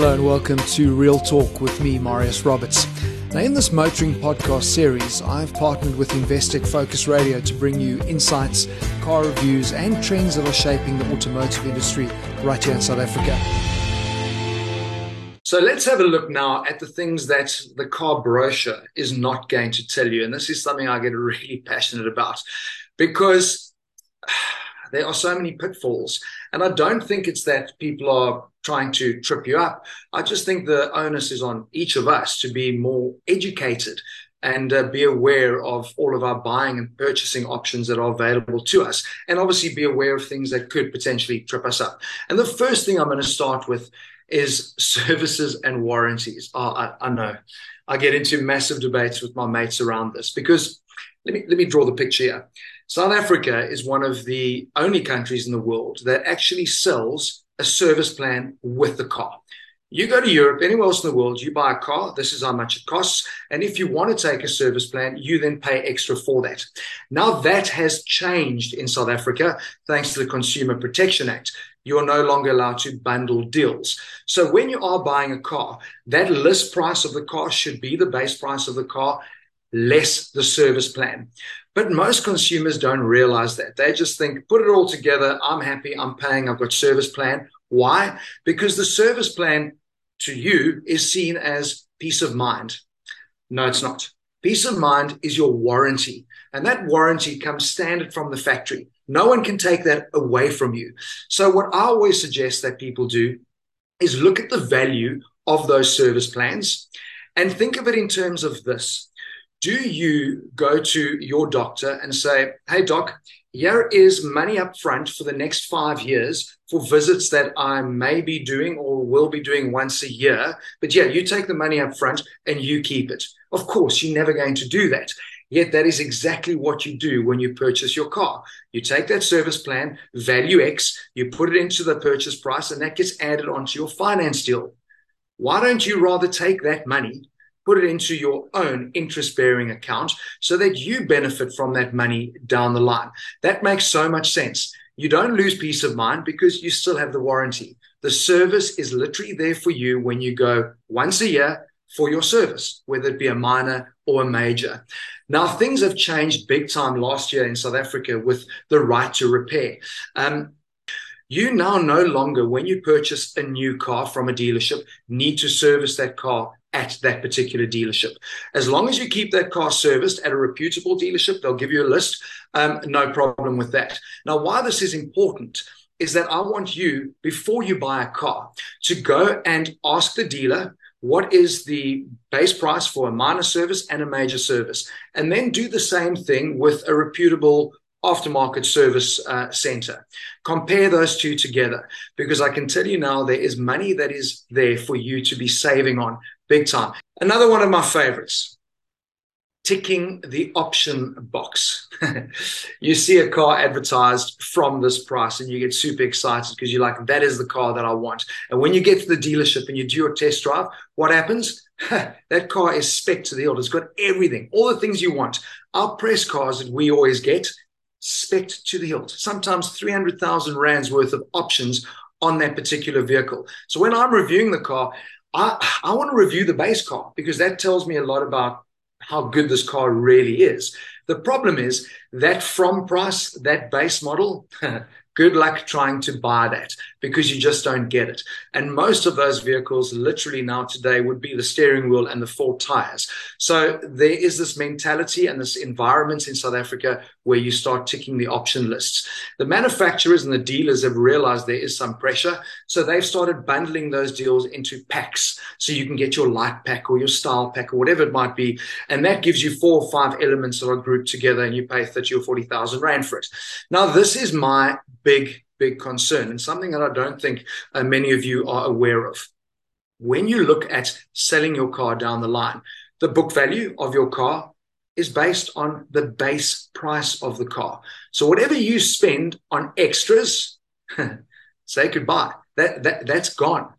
Hello and welcome to Real Torque with me, Marius Roberts. Now, in this motoring podcast series, I've partnered with Investec Focus Radio to bring you insights, car reviews, and trends that are shaping the automotive industry right here in South Africa. So let's have a look now at the things that the car brochure is not going to tell you. And this is something I get really passionate about because there are so many pitfalls. And I don't think it's that people are trying to trip you up. I just think the onus is on each of us to be more educated and uh, be aware of all of our buying and purchasing options that are available to us. And obviously be aware of things that could potentially trip us up. And the first thing I'm going to start with is services and warranties. Oh, I, I know I get into massive debates with my mates around this because let me, let me draw the picture here. South Africa is one of the only countries in the world that actually sells a service plan with the car. You go to Europe, anywhere else in the world, you buy a car, this is how much it costs. And if you want to take a service plan, you then pay extra for that. Now that has changed in South Africa thanks to the Consumer Protection Act. You are no longer allowed to bundle deals. So when you are buying a car, that list price of the car should be the base price of the car less the service plan. But most consumers don't realize that. They just think, put it all together. I'm happy. I'm paying. I've got service plan. Why? Because the service plan to you is seen as peace of mind. No, it's not. Peace of mind is your warranty. And that warranty comes standard from the factory. No one can take that away from you. So, what I always suggest that people do is look at the value of those service plans and think of it in terms of this do you go to your doctor and say, Hey, doc, here is money up front for the next five years for visits that I may be doing or will be doing once a year. But yeah, you take the money up front and you keep it. Of course, you're never going to do that. Yet that is exactly what you do when you purchase your car. You take that service plan, value X, you put it into the purchase price, and that gets added onto your finance deal. Why don't you rather take that money put it into your own interest bearing account so that you benefit from that money down the line. That makes so much sense. You don't lose peace of mind because you still have the warranty. The service is literally there for you when you go once a year for your service, whether it be a minor or a major. Now, things have changed big time last year in South Africa with the right to repair. Um, you now no longer, when you purchase a new car from a dealership, need to service that car at that particular dealership. As long as you keep that car serviced at a reputable dealership, they'll give you a list. Um, no problem with that. Now, why this is important is that I want you, before you buy a car, to go and ask the dealer what is the base price for a minor service and a major service, and then do the same thing with a reputable aftermarket service uh, center. Compare those two together because I can tell you now there is money that is there for you to be saving on big time. Another one of my favorites ticking the option box. you see a car advertised from this price and you get super excited because you're like, that is the car that I want. And when you get to the dealership and you do your test drive, what happens? that car is spec to the hilt. It's got everything, all the things you want. Our press cars that we always get, spec to the hilt. Sometimes 300,000 Rands worth of options on that particular vehicle. So when I'm reviewing the car, I, I want to review the base car because that tells me a lot about how good this car really is. The problem is that from price, that base model, good luck trying to buy that because you just don't get it. And most of those vehicles, literally now today, would be the steering wheel and the four tires. So there is this mentality and this environment in South Africa where you start ticking the option lists. The manufacturers and the dealers have realized there is some pressure. So they've started bundling those deals into packs. So you can get your light pack or your style pack or whatever it might be. And that gives you four or five elements that are grouped together and you pay 30 or 40,000 Rand for it. Now, this is my big, big concern and something that I don't think uh, many of you are aware of. When you look at selling your car down the line, the book value of your car is based on the base price of the car. So whatever you spend on extras, say goodbye. That, that that's gone.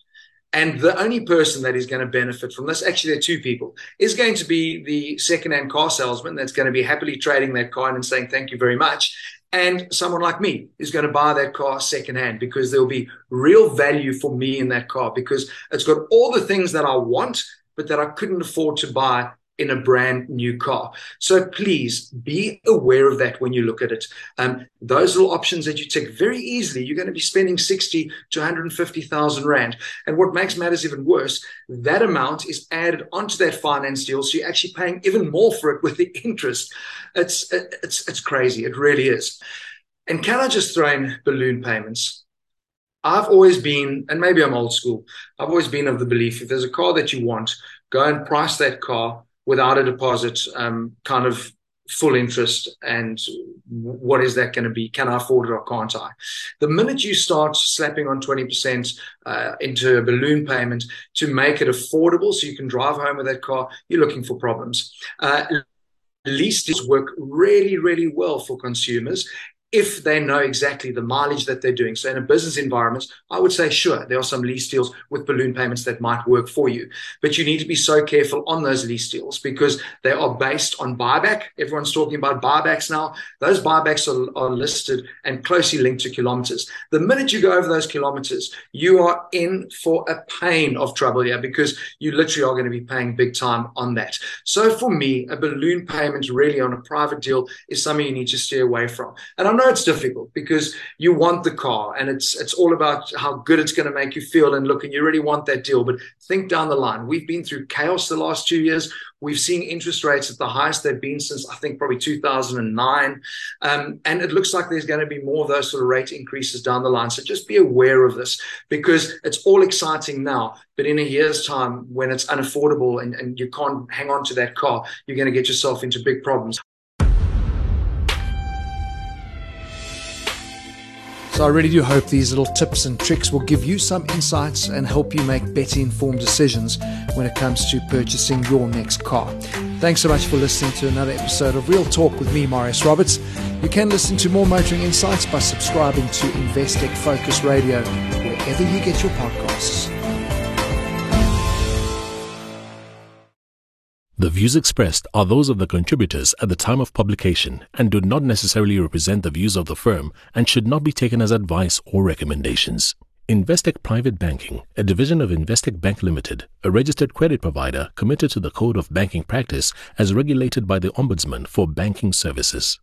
And the only person that is going to benefit from this, actually, there are two people, is going to be the second-hand car salesman that's going to be happily trading that car and saying thank you very much. And someone like me is going to buy that car secondhand because there'll be real value for me in that car because it's got all the things that I want, but that I couldn't afford to buy in a brand new car. So please be aware of that when you look at it. Um, those little options that you tick very easily, you're going to be spending 60 to 150,000 Rand. And what makes matters even worse, that amount is added onto that finance deal. So you're actually paying even more for it with the interest. It's, it's, it's crazy. It really is. And can I just throw in balloon payments? I've always been, and maybe I'm old school, I've always been of the belief if there's a car that you want, go and price that car without a deposit, um, kind of full interest and what is that going to be? Can I afford it or can't I? The minute you start slapping on 20% uh, into a balloon payment to make it affordable so you can drive home with that car, you're looking for problems. Uh, work really, really well for consumers if they know exactly the mileage that they're doing. So in a business environment, I would say, sure, there are some lease deals with balloon payments that might work for you. But you need to be so careful on those lease deals because they are based on buyback. Everyone's talking about buybacks now. Those buybacks are, are listed and closely linked to kilometers. The minute you go over those kilometers, you are in for a pain of trouble here because you literally are going to be paying big time on that. So for me, a balloon payment really on a private deal is something you need to steer away from. And I'm know it's difficult because you want the car and it's it's all about how good it's going to make you feel and look and you really want that deal. But think down the line. We've been through chaos the last 2 years. We've seen interest rates at the highest they've been since I think probably 2009 um, and it looks like there's going to be more of those sort of rate increases down the line. So just be aware of this because it's all exciting now but in a year's time when it's unaffordable and, and you can't hang on to that car you're going to get yourself into big problems So I really do hope these little tips and tricks will give you some insights and help you make better informed decisions when it comes to purchasing your next car. Thanks so much for listening to another episode of Real Torque with me, Marius Roberts. You can listen to more motoring insights by subscribing to Investec Focus Radio wherever you get your podcasts. The views expressed are those of the contributors at the time of publication and do not necessarily represent the views of the firm and should not be taken as advice or recommendations. Investec Private Banking, a division of Investec Bank Limited, a registered credit provider committed to the Code of Banking Practice as regulated by the Ombudsman for Banking Services.